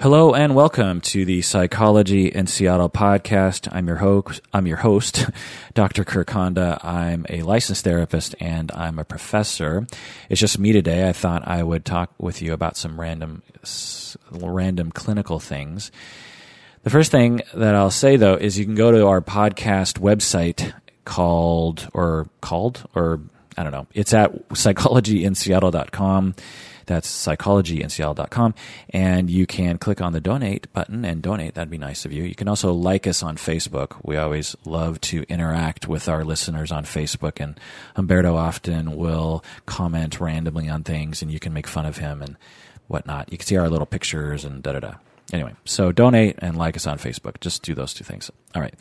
Hello and welcome to the Psychology in Seattle podcast. I'm your host. I'm your host, Dr. Kirk Honda. I'm a licensed therapist and I'm a professor. It's just me today. I thought I would talk with you about some random, random clinical things. The first thing that I'll say though is you can go to our podcast website called or called or I don't know. It's at psychologyinseattle.com. That's psychologyinseattle.com. And you can click on the donate button and donate. That'd be nice of you. You can also like us on Facebook. We always love to interact with our listeners on Facebook. And Humberto often will comment randomly on things and you can make fun of him and whatnot. You can see our little pictures and da da da. Anyway, so donate and like us on Facebook. Just do those two things. All right.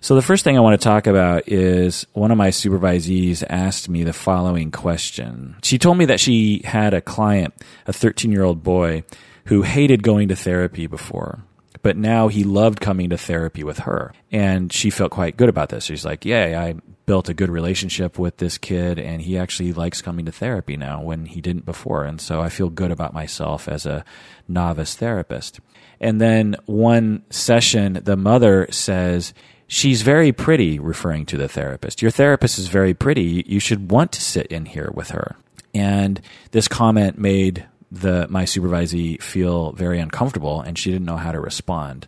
So the first thing I want to talk about is one of my supervisees asked me the following question. She told me that she had a client, a 13 year old boy, who hated going to therapy before. But now he loved coming to therapy with her. And she felt quite good about this. She's like, Yay, I built a good relationship with this kid, and he actually likes coming to therapy now when he didn't before. And so I feel good about myself as a novice therapist. And then one session, the mother says, She's very pretty, referring to the therapist. Your therapist is very pretty. You should want to sit in here with her. And this comment made the my supervisee feel very uncomfortable and she didn't know how to respond.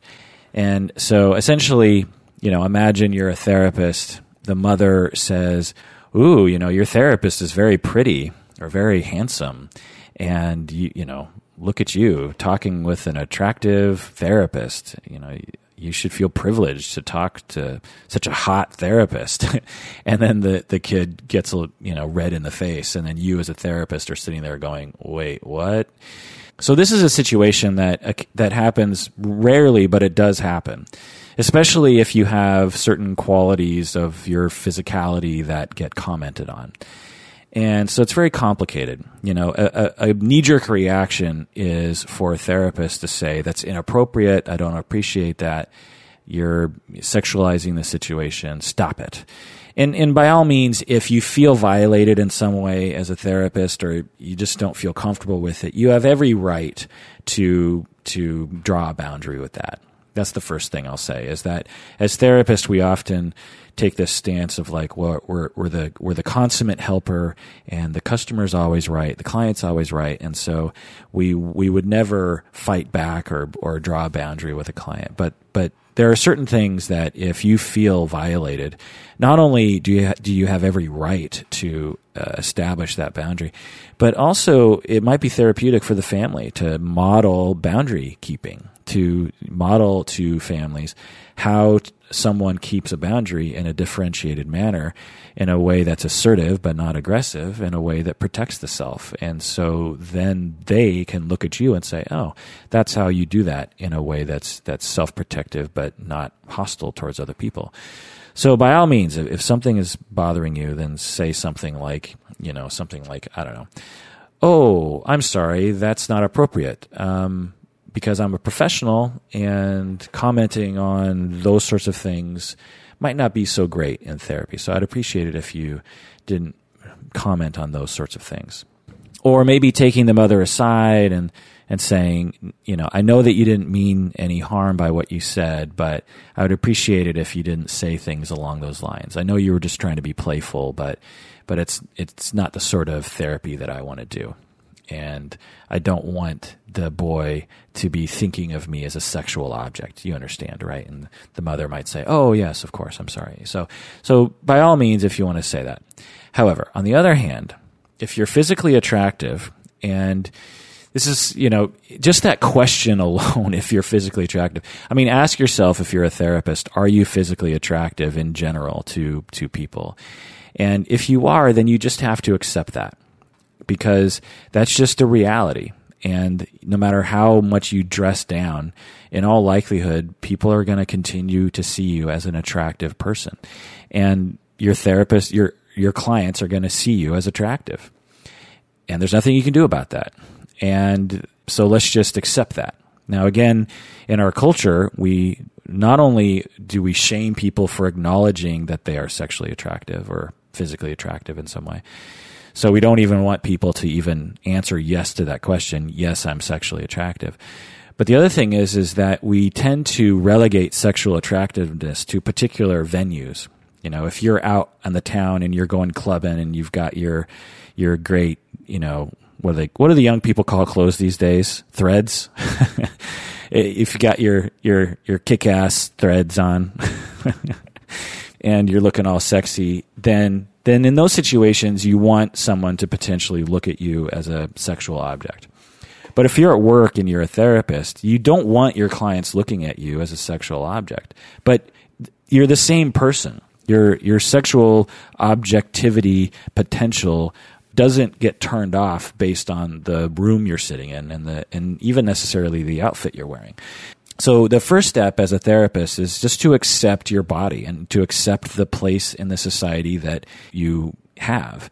And so essentially, you know, imagine you're a therapist. The mother says, "Ooh, you know, your therapist is very pretty or very handsome." And you, you know, look at you talking with an attractive therapist. You know, you should feel privileged to talk to such a hot therapist. and then the, the kid gets, you know, red in the face. And then you as a therapist are sitting there going, wait, what? So this is a situation that, uh, that happens rarely, but it does happen. Especially if you have certain qualities of your physicality that get commented on. And so it's very complicated. You know, a, a, a knee jerk reaction is for a therapist to say, that's inappropriate. I don't appreciate that. You're sexualizing the situation. Stop it. And, and by all means, if you feel violated in some way as a therapist or you just don't feel comfortable with it, you have every right to, to draw a boundary with that. That's the first thing I'll say is that as therapists, we often take this stance of like, well, we're, we're the, we're the consummate helper and the customer's always right. The client's always right. And so we, we would never fight back or, or draw a boundary with a client. But, but there are certain things that if you feel violated, not only do you, ha- do you have every right to uh, establish that boundary, but also it might be therapeutic for the family to model boundary keeping to model to families how someone keeps a boundary in a differentiated manner in a way that's assertive but not aggressive in a way that protects the self. And so then they can look at you and say oh that's how you do that in a way that's that's self-protective but not hostile towards other people so by all means if, if something is bothering you then say something like you know something like i don't know oh i'm sorry that's not appropriate um, because I'm a professional and commenting on those sorts of things might not be so great in therapy. So I'd appreciate it if you didn't comment on those sorts of things. Or maybe taking the mother aside and, and saying, you know, I know that you didn't mean any harm by what you said, but I would appreciate it if you didn't say things along those lines. I know you were just trying to be playful, but, but it's, it's not the sort of therapy that I want to do and I don't want the boy to be thinking of me as a sexual object. You understand, right? And the mother might say, "Oh, yes, of course, I'm sorry." So, so by all means, if you want to say that. However, on the other hand, if you're physically attractive and this is, you know, just that question alone, if you're physically attractive. I mean, ask yourself if you're a therapist, are you physically attractive in general to, to people? And if you are, then you just have to accept that because that's just a reality. And no matter how much you dress down, in all likelihood, people are going to continue to see you as an attractive person. And your therapist, your, your clients are going to see you as attractive. And there's nothing you can do about that. And so let's just accept that. Now, again, in our culture, we not only do we shame people for acknowledging that they are sexually attractive or physically attractive in some way, so we don't even want people to even answer yes to that question. Yes, I'm sexually attractive. But the other thing is, is that we tend to relegate sexual attractiveness to particular venues. You know, if you're out in the town and you're going clubbing and you've got your your great, you know, what are they what do the young people call clothes these days? Threads. if you got your your your kick ass threads on and you're looking all sexy, then then in those situations you want someone to potentially look at you as a sexual object. But if you're at work and you're a therapist, you don't want your clients looking at you as a sexual object. But you're the same person. Your your sexual objectivity potential doesn't get turned off based on the room you're sitting in and the and even necessarily the outfit you're wearing. So the first step as a therapist is just to accept your body and to accept the place in the society that you have.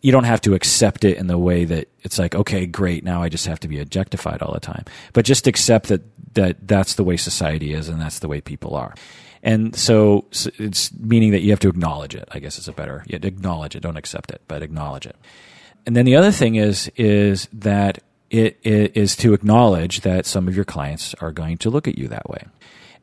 You don't have to accept it in the way that it's like, okay, great, now I just have to be objectified all the time. But just accept that that that's the way society is and that's the way people are. And so, it's meaning that you have to acknowledge it. I guess it's a better you acknowledge it. Don't accept it, but acknowledge it. And then the other thing is is that it, it is to acknowledge that some of your clients are going to look at you that way,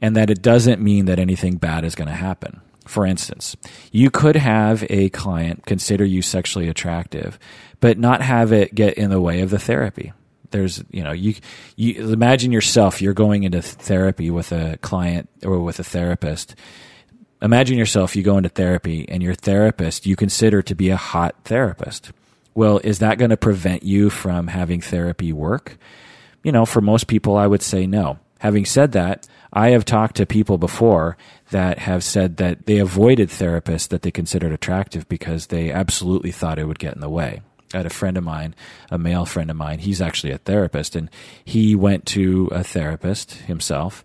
and that it doesn't mean that anything bad is going to happen. For instance, you could have a client consider you sexually attractive, but not have it get in the way of the therapy there's you know you you imagine yourself you're going into therapy with a client or with a therapist. Imagine yourself you go into therapy and your therapist you consider to be a hot therapist. Well is that going to prevent you from having therapy work? You know for most people i would say no. Having said that i have talked to people before that have said that they avoided therapists that they considered attractive because they absolutely thought it would get in the way Had a friend of mine, a male friend of mine. He's actually a therapist, and he went to a therapist himself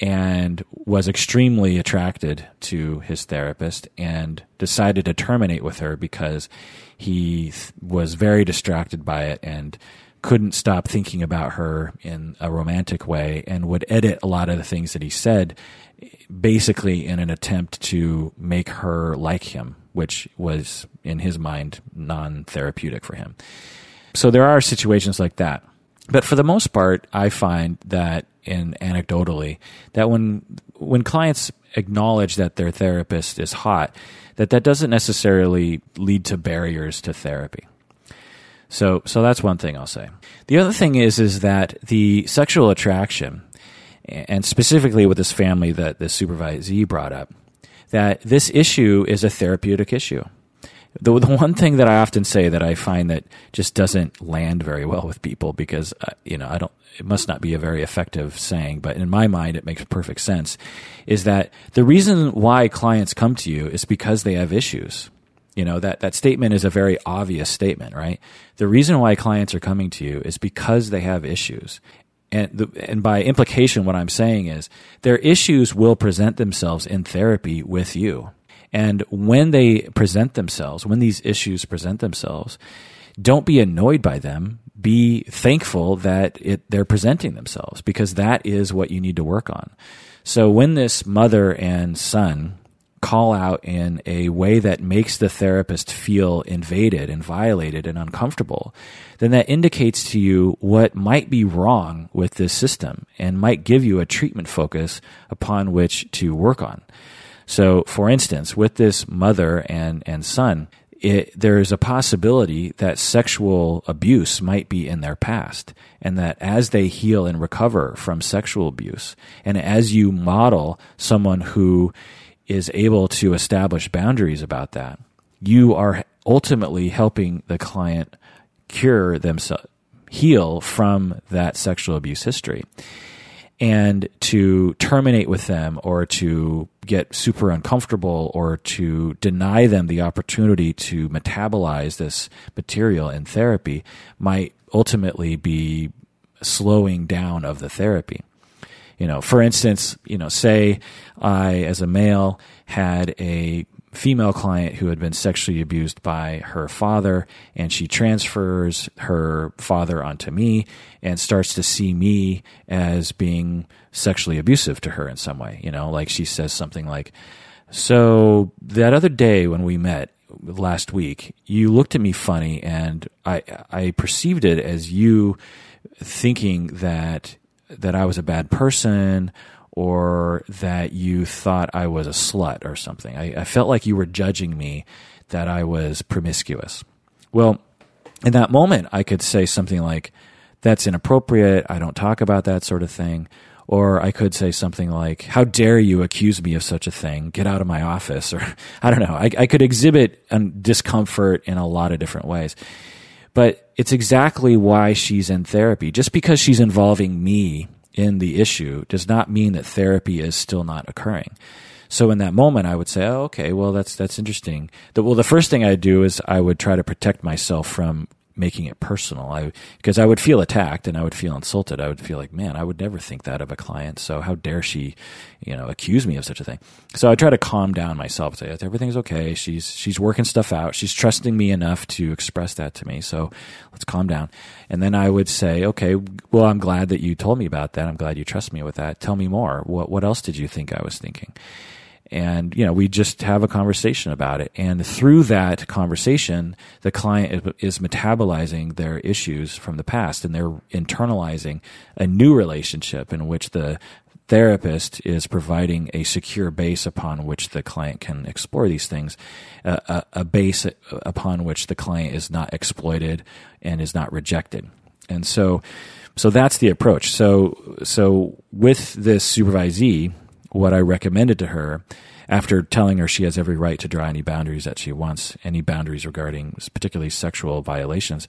and was extremely attracted to his therapist and decided to terminate with her because he th- was very distracted by it and couldn't stop thinking about her in a romantic way and would edit a lot of the things that he said basically in an attempt to make her like him which was in his mind non therapeutic for him. So there are situations like that. But for the most part, I find that in anecdotally that when when clients acknowledge that their therapist is hot, that that doesn't necessarily lead to barriers to therapy. So so that's one thing I'll say. The other thing is is that the sexual attraction and specifically with this family that the supervisee brought up that this issue is a therapeutic issue. The, the one thing that I often say that I find that just doesn't land very well with people because, uh, you know, I don't, it must not be a very effective saying, but in my mind, it makes perfect sense is that the reason why clients come to you is because they have issues. You know, that, that statement is a very obvious statement, right? The reason why clients are coming to you is because they have issues and the, and by implication, what I'm saying is their issues will present themselves in therapy with you. And when they present themselves, when these issues present themselves, don't be annoyed by them. Be thankful that it, they're presenting themselves because that is what you need to work on. So when this mother and son call out in a way that makes the therapist feel invaded and violated and uncomfortable, then that indicates to you what might be wrong with this system and might give you a treatment focus upon which to work on. So, for instance, with this mother and, and son, it, there is a possibility that sexual abuse might be in their past, and that as they heal and recover from sexual abuse, and as you model someone who is able to establish boundaries about that, you are ultimately helping the client cure themselves, heal from that sexual abuse history. And to terminate with them or to get super uncomfortable or to deny them the opportunity to metabolize this material in therapy might ultimately be slowing down of the therapy. You know, for instance, you know, say I, as a male, had a female client who had been sexually abused by her father, and she transfers her father onto me and starts to see me as being sexually abusive to her in some way. You know, like she says something like, So that other day when we met last week, you looked at me funny, and I, I perceived it as you thinking that that I was a bad person or that you thought I was a slut or something. I, I felt like you were judging me that I was promiscuous. Well, in that moment, I could say something like, that's inappropriate. I don't talk about that sort of thing. Or I could say something like, How dare you accuse me of such a thing? Get out of my office. Or I don't know. I, I could exhibit um, discomfort in a lot of different ways. But it's exactly why she's in therapy. Just because she's involving me in the issue does not mean that therapy is still not occurring. So in that moment, I would say, "Oh, okay, well, that's that's interesting." The, well, the first thing I do is I would try to protect myself from making it personal. I because I would feel attacked and I would feel insulted. I would feel like, man, I would never think that of a client. So how dare she, you know, accuse me of such a thing? So I try to calm down myself. Say everything's okay. She's she's working stuff out. She's trusting me enough to express that to me. So let's calm down. And then I would say, okay, well, I'm glad that you told me about that. I'm glad you trust me with that. Tell me more. What what else did you think I was thinking? And you know we just have a conversation about it. And through that conversation the client is metabolizing their issues from the past and they're internalizing a new relationship in which the therapist is providing a secure base upon which the client can explore these things uh, a, a, base upon which the client is not exploited and is not rejected. And so so that's the approach. So so with this supervisee what I recommended to her after telling her she has every right to draw any boundaries that she wants, any boundaries regarding particularly sexual violations,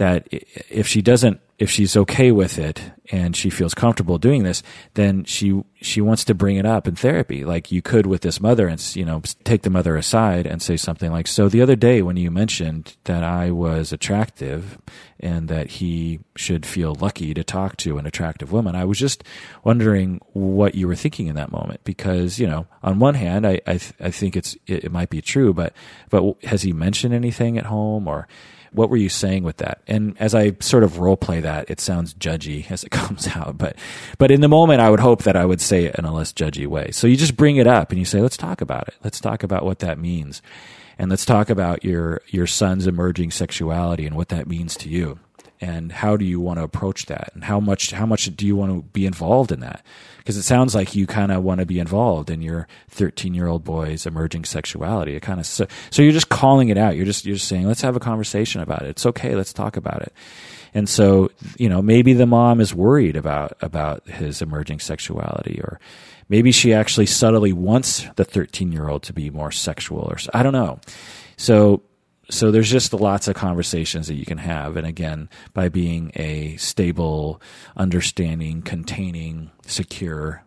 that if she doesn't if she's okay with it and she feels comfortable doing this, then she she wants to bring it up in therapy, like you could with this mother, and you know, take the mother aside and say something like, "So the other day when you mentioned that I was attractive and that he should feel lucky to talk to an attractive woman, I was just wondering what you were thinking in that moment, because you know, on one hand, I I, th- I think it's it, it might be true, but but has he mentioned anything at home or what were you saying with that? And as I sort of role play that, it sounds judgy as it comes out. But but in the moment, I would hope that I would say it in a less judgy way. So you just bring it up and you say, let's talk about it. Let's talk about what that means, and let's talk about your your son's emerging sexuality and what that means to you and how do you want to approach that? And how much how much do you want to be involved in that? Because it sounds like you kind of want to be involved in your 13 year old boy's emerging sexuality. It kind of so, so you're just calling it out. You're just you're just saying let's have a conversation about it. It's okay. Let's talk about it. And so you know maybe the mom is worried about about his emerging sexuality or maybe she actually subtly wants the 13 year old to be more sexual or i don't know. So so there's just lots of conversations that you can have. And again by being a stable understanding containing secure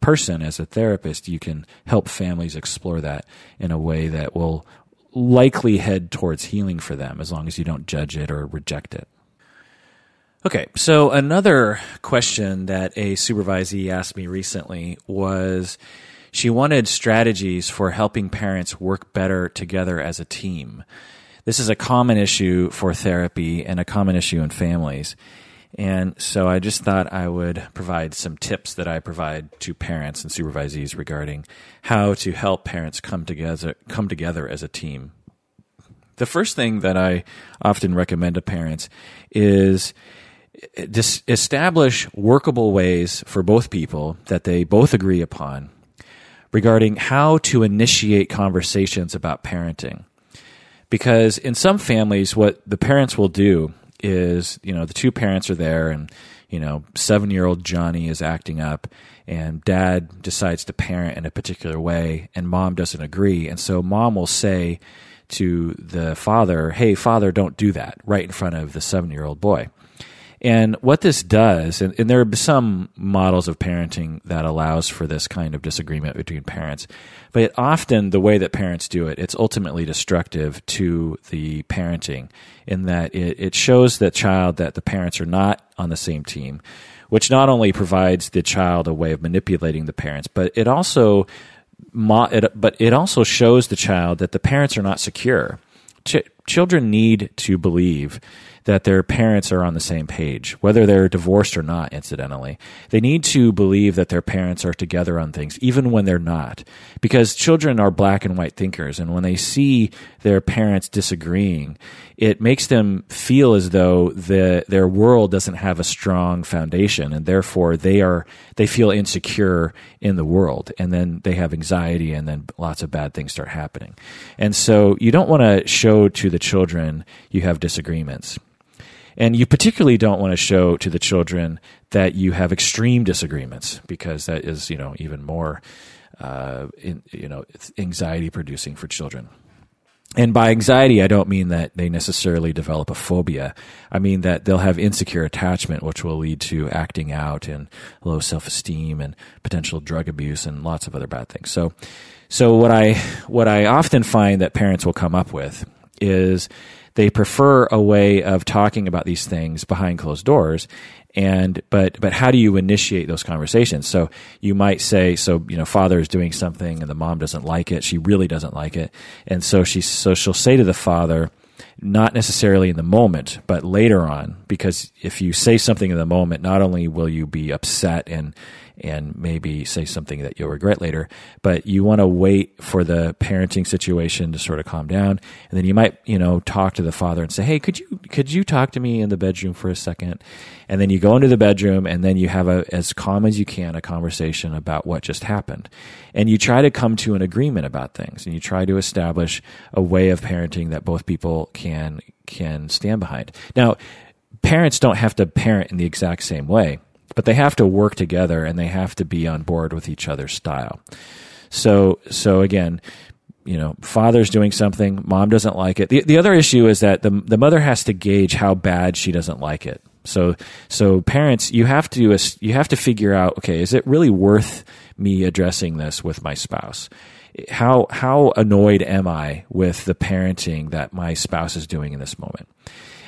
person as a therapist you can help families explore that in a way that will likely head towards healing for them as long as you don't judge it or reject it. Okay so another question that a supervisee asked me recently was she wanted strategies for helping parents work better together as a team. This is a common issue for therapy and a common issue in families. And so I just thought I would provide some tips that I provide to parents and supervisees regarding how to help parents come together come together as a team. The first thing that I often recommend to parents is eh, establish workable ways for both people that they both agree upon regarding how to initiate conversations about parenting. Because in some families, what the parents will do is, you know, the two parents are there and, you know, seven year old Johnny is acting up and dad decides to parent in a particular way and mom doesn't agree. And so mom will say to the father, Hey, father, don't do that right in front of the seven year old boy. And what this does, and, and, there are some models of parenting that allows for this kind of disagreement between parents, but often the way that parents do it, it's ultimately destructive to the parenting in that it, it shows the child that the parents are not on the same team, which not only provides the child a way of manipulating the parents, but it also but it also shows the child that the parents are not secure. Ch- children need to believe that their parents are on the same page, whether they're divorced or not, incidentally. They need to believe that their parents are together on things, even when they're not. Because children are black and white thinkers, and when they see their parents disagreeing, it makes them feel as though the, their world doesn't have a strong foundation, and therefore they are they feel insecure in the world, and then they have anxiety, and then lots of bad things start happening. And so you don't want to show to the children you have disagreements. And you particularly don't want to show to the children that you have extreme disagreements because that is, you know, even more, uh, in, you know, anxiety producing for children. And by anxiety, I don't mean that they necessarily develop a phobia. I mean that they'll have insecure attachment, which will lead to acting out and low self esteem and potential drug abuse and lots of other bad things. So, so what I, what I often find that parents will come up with is they prefer a way of talking about these things behind closed doors. And but but how do you initiate those conversations? So you might say so you know father is doing something and the mom doesn't like it. She really doesn't like it. And so she so she'll say to the father not necessarily in the moment but later on because if you say something in the moment not only will you be upset and and maybe say something that you'll regret later. But you want to wait for the parenting situation to sort of calm down, and then you might, you know, talk to the father and say, "Hey, could you could you talk to me in the bedroom for a second? And then you go into the bedroom, and then you have a as calm as you can a conversation about what just happened, and you try to come to an agreement about things, and you try to establish a way of parenting that both people can can stand behind. Now, parents don't have to parent in the exact same way but they have to work together and they have to be on board with each other's style. So, so again, you know, father's doing something, mom doesn't like it. The, the other issue is that the, the mother has to gauge how bad she doesn't like it. So, so parents, you have to, you have to figure out, okay, is it really worth me addressing this with my spouse? How, how annoyed am I with the parenting that my spouse is doing in this moment?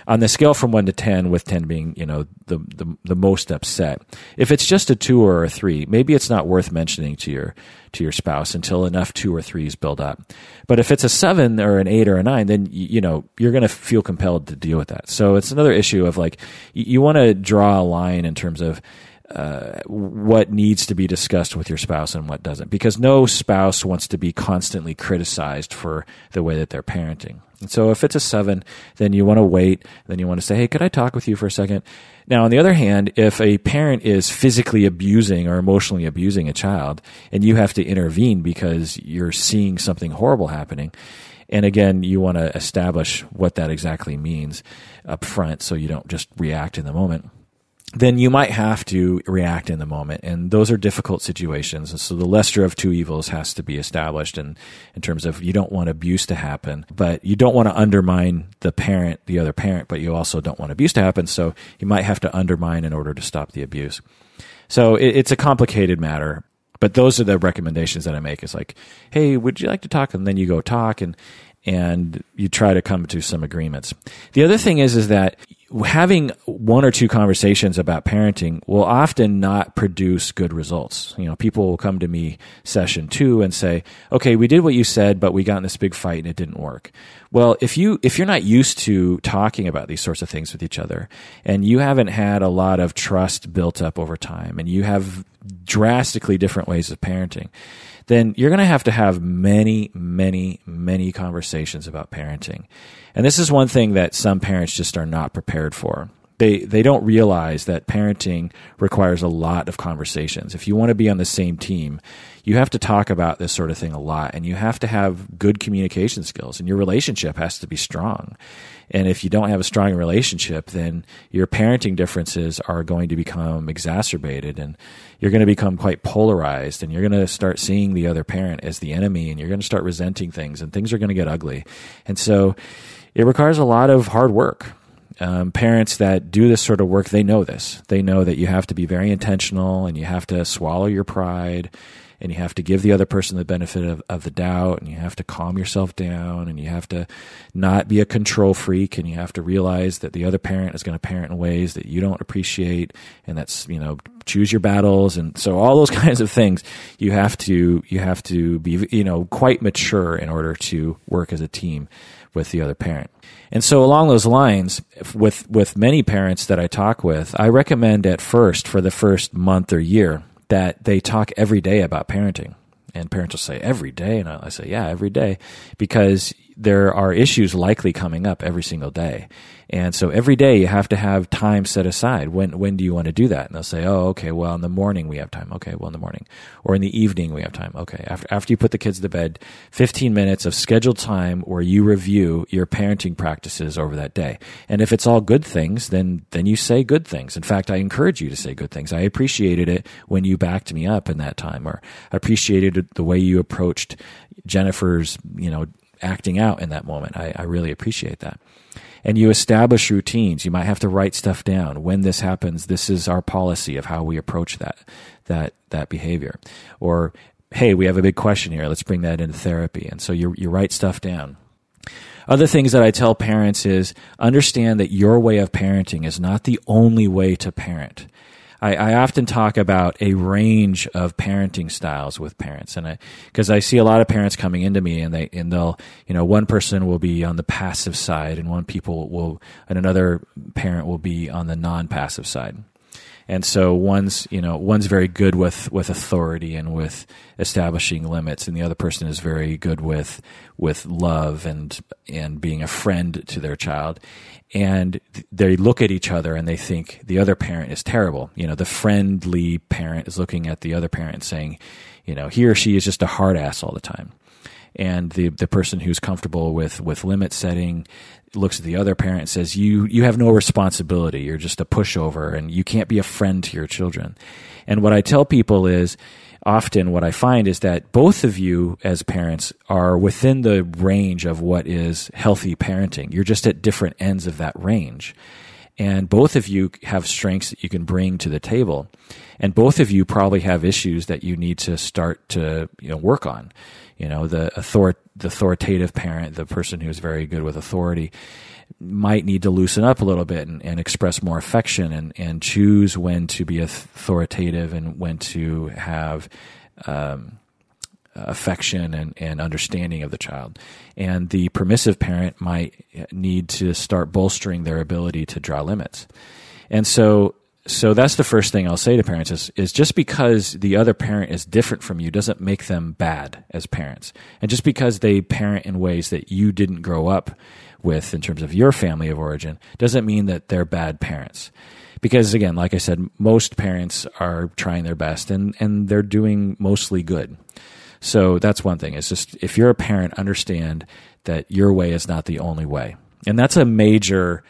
on the scale from one to ten, with ten being you know the, the the most upset. If it's just a two or a three, maybe it's not worth mentioning to your to your spouse until enough two or threes build up. But if it's a seven or an eight or a nine, then you know you're going to feel compelled to deal with that. So it's another issue of like you, you want to draw a line in terms of uh, what needs to be discussed with your spouse and what doesn't. Because no spouse wants to be constantly criticized for the way that they're parenting. And so if it's a seven, then you want to wait. Then you want to say, hey, could I talk with you for a second? Now, on the other hand, if a parent is physically abusing or emotionally abusing a child and you have to intervene because you're seeing something horrible happening, and again, you want to establish what that exactly means up front so you don't just react in the moment then you might have to react in the moment. And those are difficult situations. And so the lesser of two evils has to be established in, in terms of you don't want abuse to happen, but you don't want to undermine the parent, the other parent, but you also don't want abuse to happen. So you might have to undermine in order to stop the abuse. So it, it's a complicated matter. But those are the recommendations that I make. Is like, hey, would you like to talk? And then you go talk, and and you try to come to some agreements. The other thing is, is that having one or two conversations about parenting will often not produce good results. You know, people will come to me session two and say, okay, we did what you said, but we got in this big fight and it didn't work. Well, if you, if you're not used to talking about these sorts of things with each other and you haven't had a lot of trust built up over time and you have drastically different ways of parenting, then you're going to have to have many, many, many conversations about parenting. And this is one thing that some parents just are not prepared for. They, they don't realize that parenting requires a lot of conversations. If you want to be on the same team, you have to talk about this sort of thing a lot and you have to have good communication skills and your relationship has to be strong. And if you don't have a strong relationship, then your parenting differences are going to become exacerbated and you're going to become quite polarized and you're going to start seeing the other parent as the enemy and you're going to start resenting things and things are going to get ugly. And so it requires a lot of hard work. Um, parents that do this sort of work, they know this. They know that you have to be very intentional and you have to swallow your pride and you have to give the other person the benefit of, of the doubt and you have to calm yourself down and you have to not be a control freak and you have to realize that the other parent is going to parent in ways that you don't appreciate and that's you know choose your battles and so all those kinds of things you have to you have to be you know quite mature in order to work as a team with the other parent. And so along those lines, with with many parents that I talk with, I recommend at first for the first month or year that they talk every day about parenting. And parents will say every day, and I say, yeah, every day, because there are issues likely coming up every single day. And so every day you have to have time set aside. When when do you want to do that? And they'll say, "Oh, okay. Well, in the morning we have time. Okay. Well, in the morning, or in the evening we have time. Okay. After after you put the kids to bed, fifteen minutes of scheduled time where you review your parenting practices over that day. And if it's all good things, then then you say good things. In fact, I encourage you to say good things. I appreciated it when you backed me up in that time, or appreciated the way you approached Jennifer's, you know, acting out in that moment. I, I really appreciate that and you establish routines. You might have to write stuff down. When this happens, this is our policy of how we approach that that that behavior. Or hey, we have a big question here. Let's bring that into therapy. And so you you write stuff down. Other things that I tell parents is understand that your way of parenting is not the only way to parent. I, I often talk about a range of parenting styles with parents, and I because I see a lot of parents coming into me, and they and they'll you know one person will be on the passive side, and one people will and another parent will be on the non-passive side and so one's you know one's very good with with authority and with establishing limits and the other person is very good with with love and and being a friend to their child. And they look at each other and they think the other parent is terrible. You know the friendly parent is looking at the other parent saying you know he or she is just a hard ass all the time. And the the person who's comfortable with with limit setting looks at the other parent and says, "You you have no responsibility. You're just a pushover, and you can't be a friend to your children." And what I tell people is, often what I find is that both of you as parents are within the range of what is healthy parenting. You're just at different ends of that range. And both of you have strengths that you can bring to the table. And both of you probably have issues that you need to start to you know, work on. You know, the author the authoritative parent, the person who's very good with authority, might need to loosen up a little bit and, and express more affection and, and choose when to be authoritative and when to have um, Uh, affection and, and understanding of the child. And the permissive parent might need to start bolstering their ability to draw limits. And so so that's the first thing I'll say to parents is, is just because the other parent is different from you doesn't make them bad as parents. And just because they parent in ways that you didn't grow up with in terms of your family of origin doesn't mean that they're bad parents. Because again, like I said, most parents are trying their best and, and they're doing mostly good. So that's one thing. It's just if you're a parent, understand that your way is not the only way. And that's a major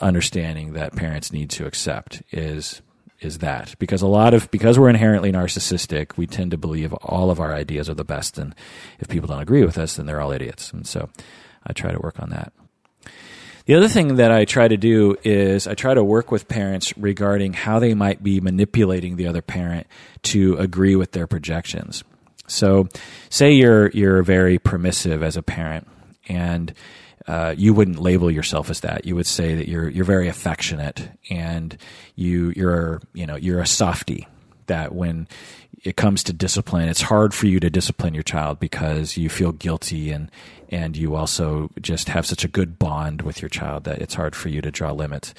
understanding that parents need to accept is is that. Because a lot of because we're inherently narcissistic we tend to believe all of our ideas are the best. And if people don't agree with us then they're all idiots. And so i try to work on that. The other thing that i try to do is i try to work with parents regarding how they might be manipulating the other parent to agree with their projections so say you're you're very permissive as a parent and uh, you wouldn't label yourself as that. You would say that you're you're very affectionate and you you're you know you're a softy. That when it comes to discipline, it's hard for you to discipline your child because you feel guilty and and you also just have such a good bond with your child that it's hard for you to draw limits.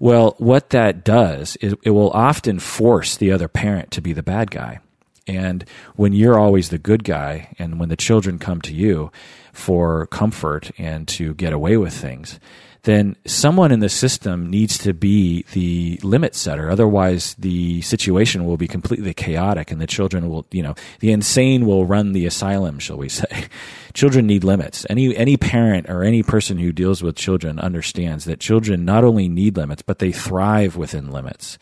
Well, what that does is it will often force the other parent to be the bad guy. And when you're always the good guy and when the children come to you, for comfort and to get away with things, then someone in the system needs to be the limit setter. Otherwise, the situation will be completely chaotic and the children will, you know, the insane will run the asylum, shall we say. children need limits. Any, any parent or any person who deals with children understands that children not only need limits, but they thrive within limits.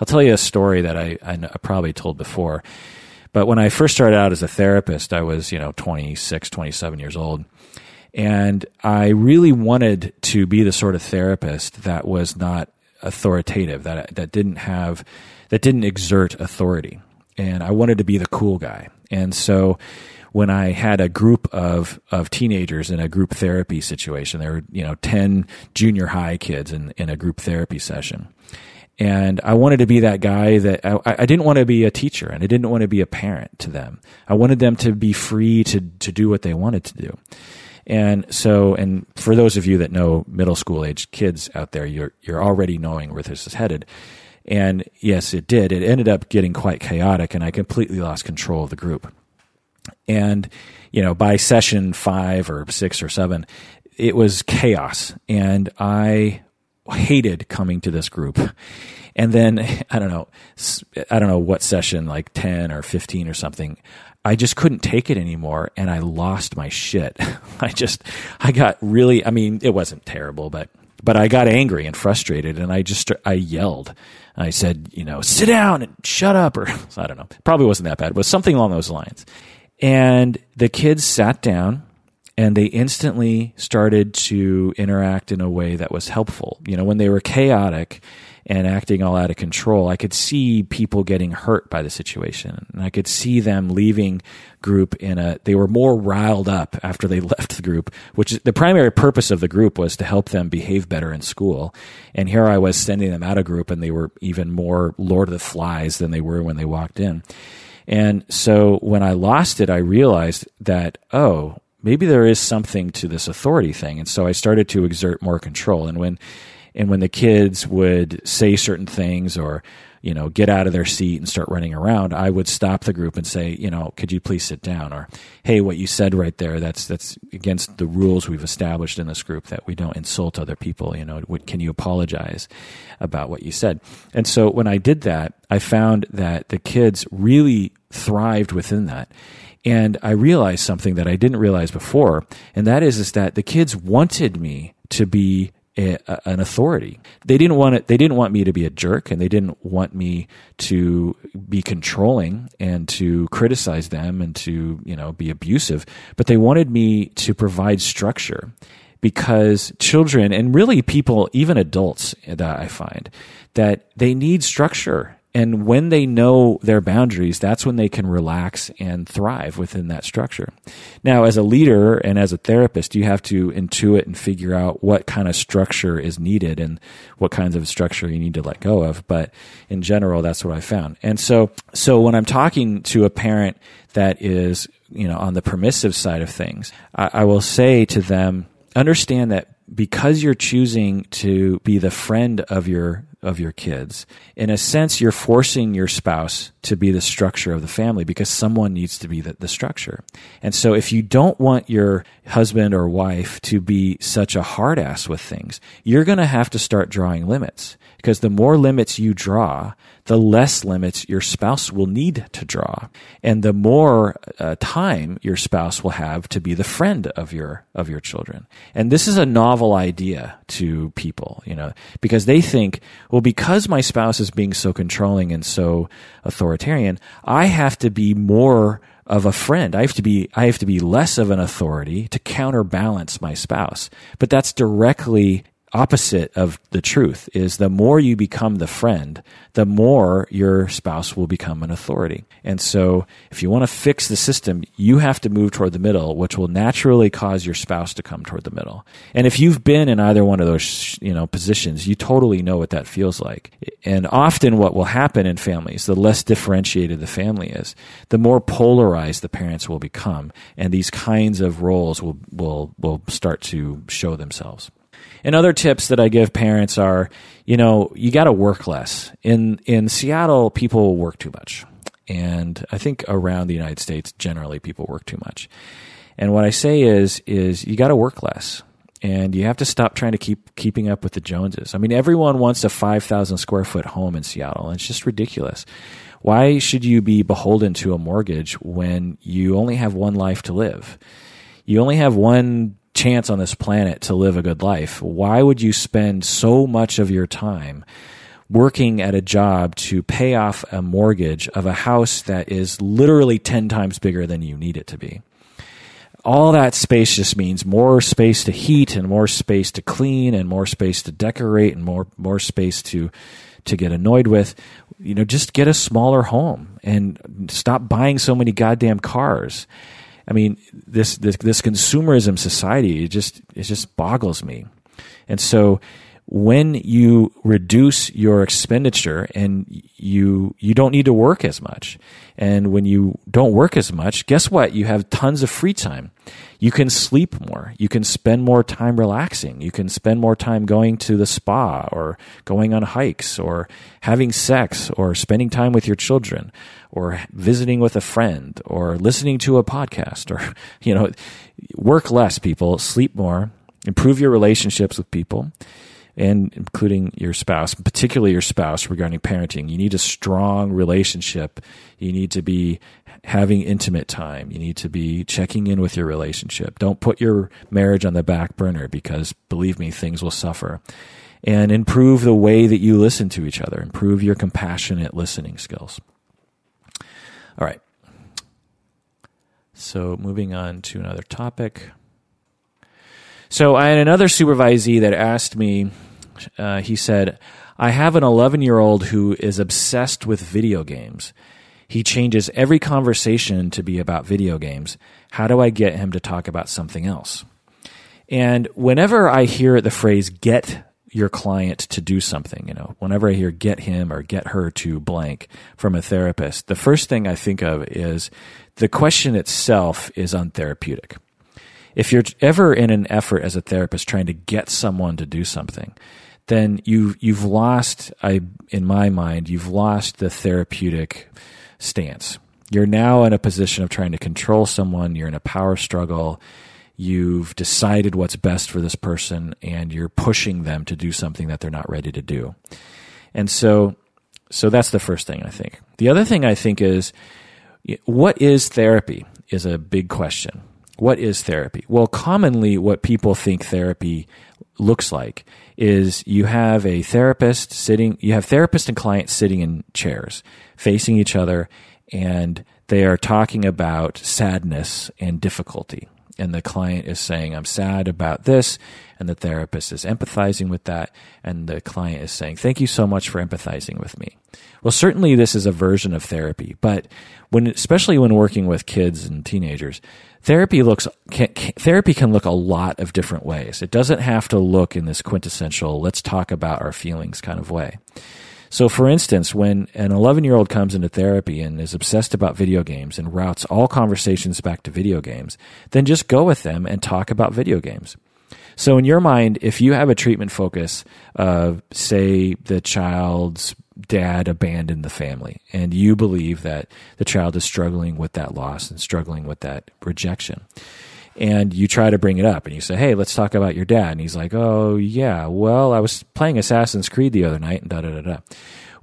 I'll tell you a story that I, I probably told before. But when I first started out as a therapist, I was, you know, 26, 27 years old. And I really wanted to be the sort of therapist that was not authoritative, that, that didn't have, that didn't exert authority. and I wanted to be the cool guy. And so when I had a group of, of teenagers in a group therapy situation, there were, you know, 10 junior high kids in, in a group therapy session. And I wanted to be that guy that I, I didn't want to be a teacher and I didn't want to be a parent to them. I wanted them to be free to, to do what they wanted to do. And so, and for those of you that know middle school age kids out there, you're, you're already knowing where this is headed. And yes, it did. It ended up getting quite chaotic and I completely lost control of the group. And, you know, by session five or six or seven, it was chaos. And I hated coming to this group. And then, I don't know, I don't know what session, like 10 or 15 or something, I just couldn't take it anymore and I lost my shit. I just, I got really, I mean, it wasn't terrible, but, but I got angry and frustrated and I just, I yelled. I said, you know, sit down and shut up or I don't know. Probably wasn't that bad, but something along those lines. And the kids sat down and they instantly started to interact in a way that was helpful. You know, when they were chaotic and acting all out of control, I could see people getting hurt by the situation. And I could see them leaving group in a, they were more riled up after they left the group, which the primary purpose of the group was to help them behave better in school. And here I was sending them out of group and they were even more Lord of the Flies than they were when they walked in. And so when I lost it, I realized that, oh, maybe there is something to this authority thing. And so I started to exert more control. And when, and when the kids would say certain things or, you know, get out of their seat and start running around, I would stop the group and say, you know, could you please sit down? Or, hey, what you said right there, that's, that's against the rules we've established in this group that we don't insult other people. You know, what, can you apologize about what you said? And so when I did that, I found that the kids really thrived within that. And I realized something that I didn't realize before, and that is, is that the kids wanted me to be a, an authority. They didn't want it. They didn't want me to be a jerk, and they didn't want me to be controlling and to criticize them and to you know be abusive. But they wanted me to provide structure because children and really people, even adults, that I find that they need structure and when they know their boundaries, that's when they can relax and thrive within that structure. Now, as a leader and as a therapist, you have to intuit and figure out what kind of structure is needed and what kinds of structure you need to let go of. But in general, that's what I found. And so, so when I'm talking to a parent that is, you know, on the permissive side of things, I, I will say to them, understand that because you're choosing to be the friend of your of your kids. In a sense, you're forcing your spouse to be the structure of the family because someone needs to be the, the, structure. And so if you don't want your husband or wife to be such a hard ass with things, you're going to have to start drawing limits because the more limits you draw, the less limits your spouse will need to draw, and the more uh, time your spouse will have to be the friend of your of your children. And this is a novel idea to people, you know, because they think, well, because my spouse is being so controlling and so authoritarian, I have to be more of a friend. I have to be I have to be less of an authority to counterbalance my spouse. But that's directly opposite of the truth is the more you become the friend, the more your spouse will become an authority. And so if you want to fix the system, you have to move toward the middle, which will naturally cause your spouse to come toward the middle. And if you've been in either one of those, you know, positions, you totally know what that feels like. And often what will happen in families, the less differentiated the family is, the more polarized the parents will become. And these kinds of roles will, will, will start to show themselves. And other tips that I give parents are, you know, you got to work less. In in Seattle, people work too much. And I think around the United States generally people work too much. And what I say is is you got to work less. And you have to stop trying to keep keeping up with the Joneses. I mean, everyone wants a 5,000 square foot home in Seattle, and it's just ridiculous. Why should you be beholden to a mortgage when you only have one life to live? You only have one chance on this planet to live a good life, why would you spend so much of your time working at a job to pay off a mortgage of a house that is literally 10 times bigger than you need it to be? All that space just means more space to heat and more space to clean and more space to decorate and more more space to to get annoyed with. You know, just get a smaller home and stop buying so many goddamn cars. I mean, this this, this consumerism society it just it just boggles me. And so when you reduce your expenditure and you you don't need to work as much and when you don't work as much guess what? You have tons of free time. You can sleep more. You can spend more time relaxing. You can spend more time going to the spa or going on hikes or having sex or spending time with your children or visiting with a friend or listening to a podcast or you know work less people. Sleep more. Improve your relationships with people and including your spouse, particularly your spouse regarding parenting. You need a strong relationship. You need to be having intimate time. You need to be checking in with your relationship. Don't put your marriage on the back burner because believe me, things will suffer. And improve the way that you listen to each other. Improve your compassionate listening skills. All right. So moving on to another topic. So I had another supervisee that asked me, uh, he said, I have an 11 year old who is obsessed with video games. He changes every conversation to be about video games. How do I get him to talk about something else? And whenever I hear the phrase get your client to do something, you know, whenever I hear get him or get her to blank from a therapist, the first thing I think of is the question itself is untherapeutic if you're ever in an effort as a therapist trying to get someone to do something, then you you've lost I in my mind you've lost the therapeutic stance. You're now in a position of trying to control someone, you're in a power struggle. You've decided what's best for this person and you're pushing them to do something that they're not ready to do. And so so that's the first thing I think. The other thing I think is what is therapy is a big question what is therapy? Well, commonly, what people think therapy looks like is you have a therapist sitting, you have therapist and client sitting in chairs facing each other, and they are talking about sadness and difficulty. And the client is saying, I'm sad about this. And the therapist is empathizing with that. And the client is saying, Thank you so much for empathizing with me. Well, certainly this is a version of therapy, but when, especially when working with kids and teenagers, therapy looks can, can, therapy can look a lot of different ways. It doesn't have to look in this quintessential let's talk about our feelings kind of way. So, for instance, when an 11 year old comes into therapy and is obsessed about video games and routes all conversations back to video games, then just go with them and talk about video games. So, in your mind, if you have a treatment focus of, say, the child's dad abandoned the family. And you believe that the child is struggling with that loss and struggling with that rejection. And you try to bring it up and you say hey let's talk about your dad. And he's like oh yeah. Well i was playing assassin's creed the other night and da da da da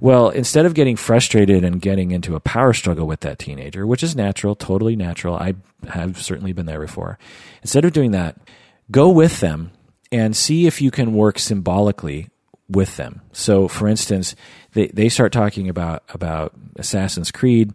well instead of getting frustrated and getting into a power struggle with that teenager which is natural totally natural i have certainly been there before instead of doing that go with them and see if you can work symbolically with them. So, for instance, they, they start talking about about Assassin's Creed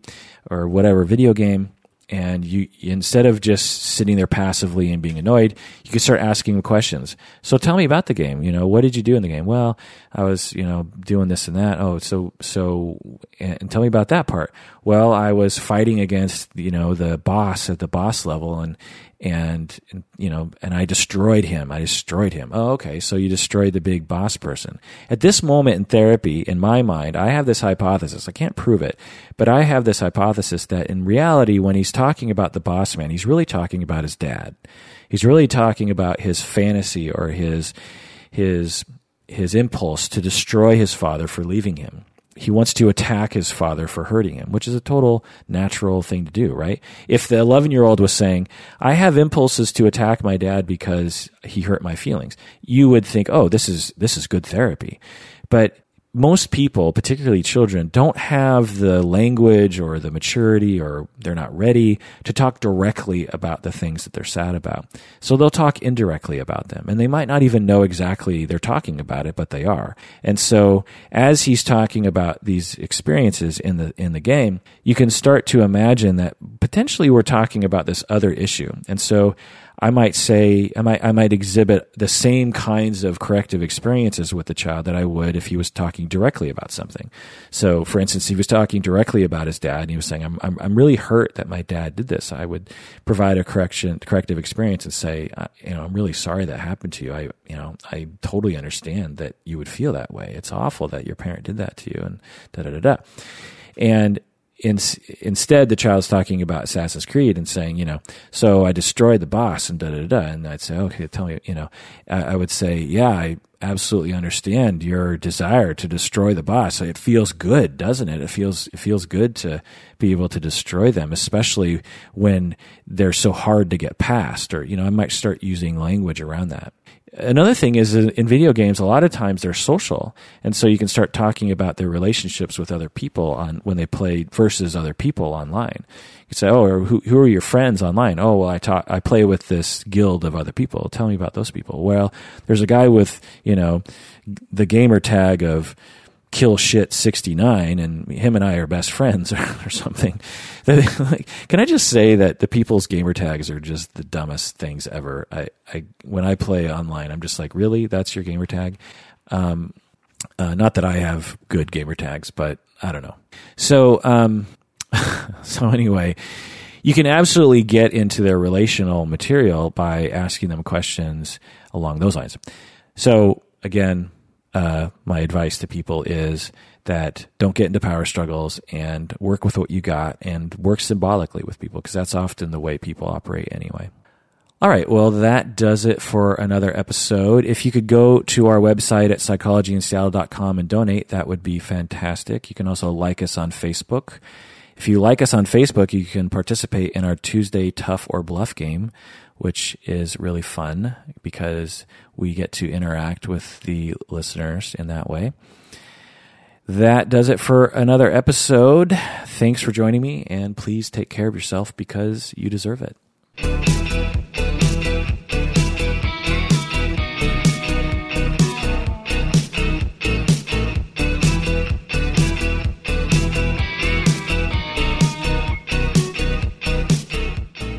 or whatever video game, and you instead of just sitting there passively and being annoyed, you can start asking questions. So, tell me about the game. You know, what did you do in the game? Well, I was you know doing this and that. Oh, so so, and tell me about that part. Well, I was fighting against you know the boss at the boss level, and and you know and i destroyed him. I destroyed him. Oh okay. So you destroyed the big boss person. At this moment in therapy in my mind i have this hypothesis. I can't prove it but i have this hypothesis that in reality when he's talking about the boss man he's really talking about his dad. He's really talking about his fantasy or his his his impulse to destroy his father for leaving him he wants to attack his father for hurting him, which is a total natural thing to do, right? If the 11 year old was saying, I have impulses to attack my dad because he hurt my feelings, you would think, oh, this is, this is good therapy. But most people, particularly children, don't have the language or the maturity or they're not ready to talk directly about the things that they're sad about. So they'll talk indirectly about them and they might not even know exactly they're talking about it, but they are. And so as he's talking about these experiences in the, in the game, you can start to imagine that potentially we're talking about this other issue. And so I might say, I might, I might exhibit the same kinds of corrective experiences with the child that I would if he was talking directly about something. So, for instance, he was talking directly about his dad and he was saying, I'm, I'm, I'm really hurt that my dad did this. I would provide a correction, corrective experience and say, you know, I'm really sorry that happened to you. I, you know, I totally understand that you would feel that way. It's awful that your parent did that to you and da da da da. And in, instead, the child's talking about Assassin's Creed and saying, you know, so I destroyed the boss and da da da. And I'd say, okay, tell me, you know, I, I, would say, yeah, I absolutely understand your desire to destroy the boss. It feels good, doesn't it? It feels it feels good to be able to destroy them, especially when they're so hard to get past. Or you know, I might start using language around that another thing is in video games, a lot of times they're social, and so you can start talking about their relationships with other people on when they play versus other people online. You say, "Oh, who who are your friends online?" "Oh, well, I talk, I play with this guild of other people. Tell me about those people." Well, there's a guy with you know the gamer tag of kill shit 69 and him and I are best friends or, or something. Can I just say that the people's gamer tags are just the dumbest things ever? I, I when I play online, I'm just like, really? That's your gamer tag? Um, uh, not that I have good gamer tags, but I don't know. So, um, so anyway, you can absolutely get into their relational material by asking them questions along those lines. So again, uh, my advice to people is that don't get into power struggles and work with what you got and work symbolically with people because that's often the way people operate anyway. All right, well, that does it for another episode. If you could go to our website at psychologyinseattle.com and donate, that would be fantastic. You can also like us on Facebook. If you like us on Facebook, you can participate in our Tuesday Tough or Bluff game, which is really fun because we get to interact with the listeners in that way. That does it for another episode. Thanks for joining me, and please take care of yourself because you deserve it.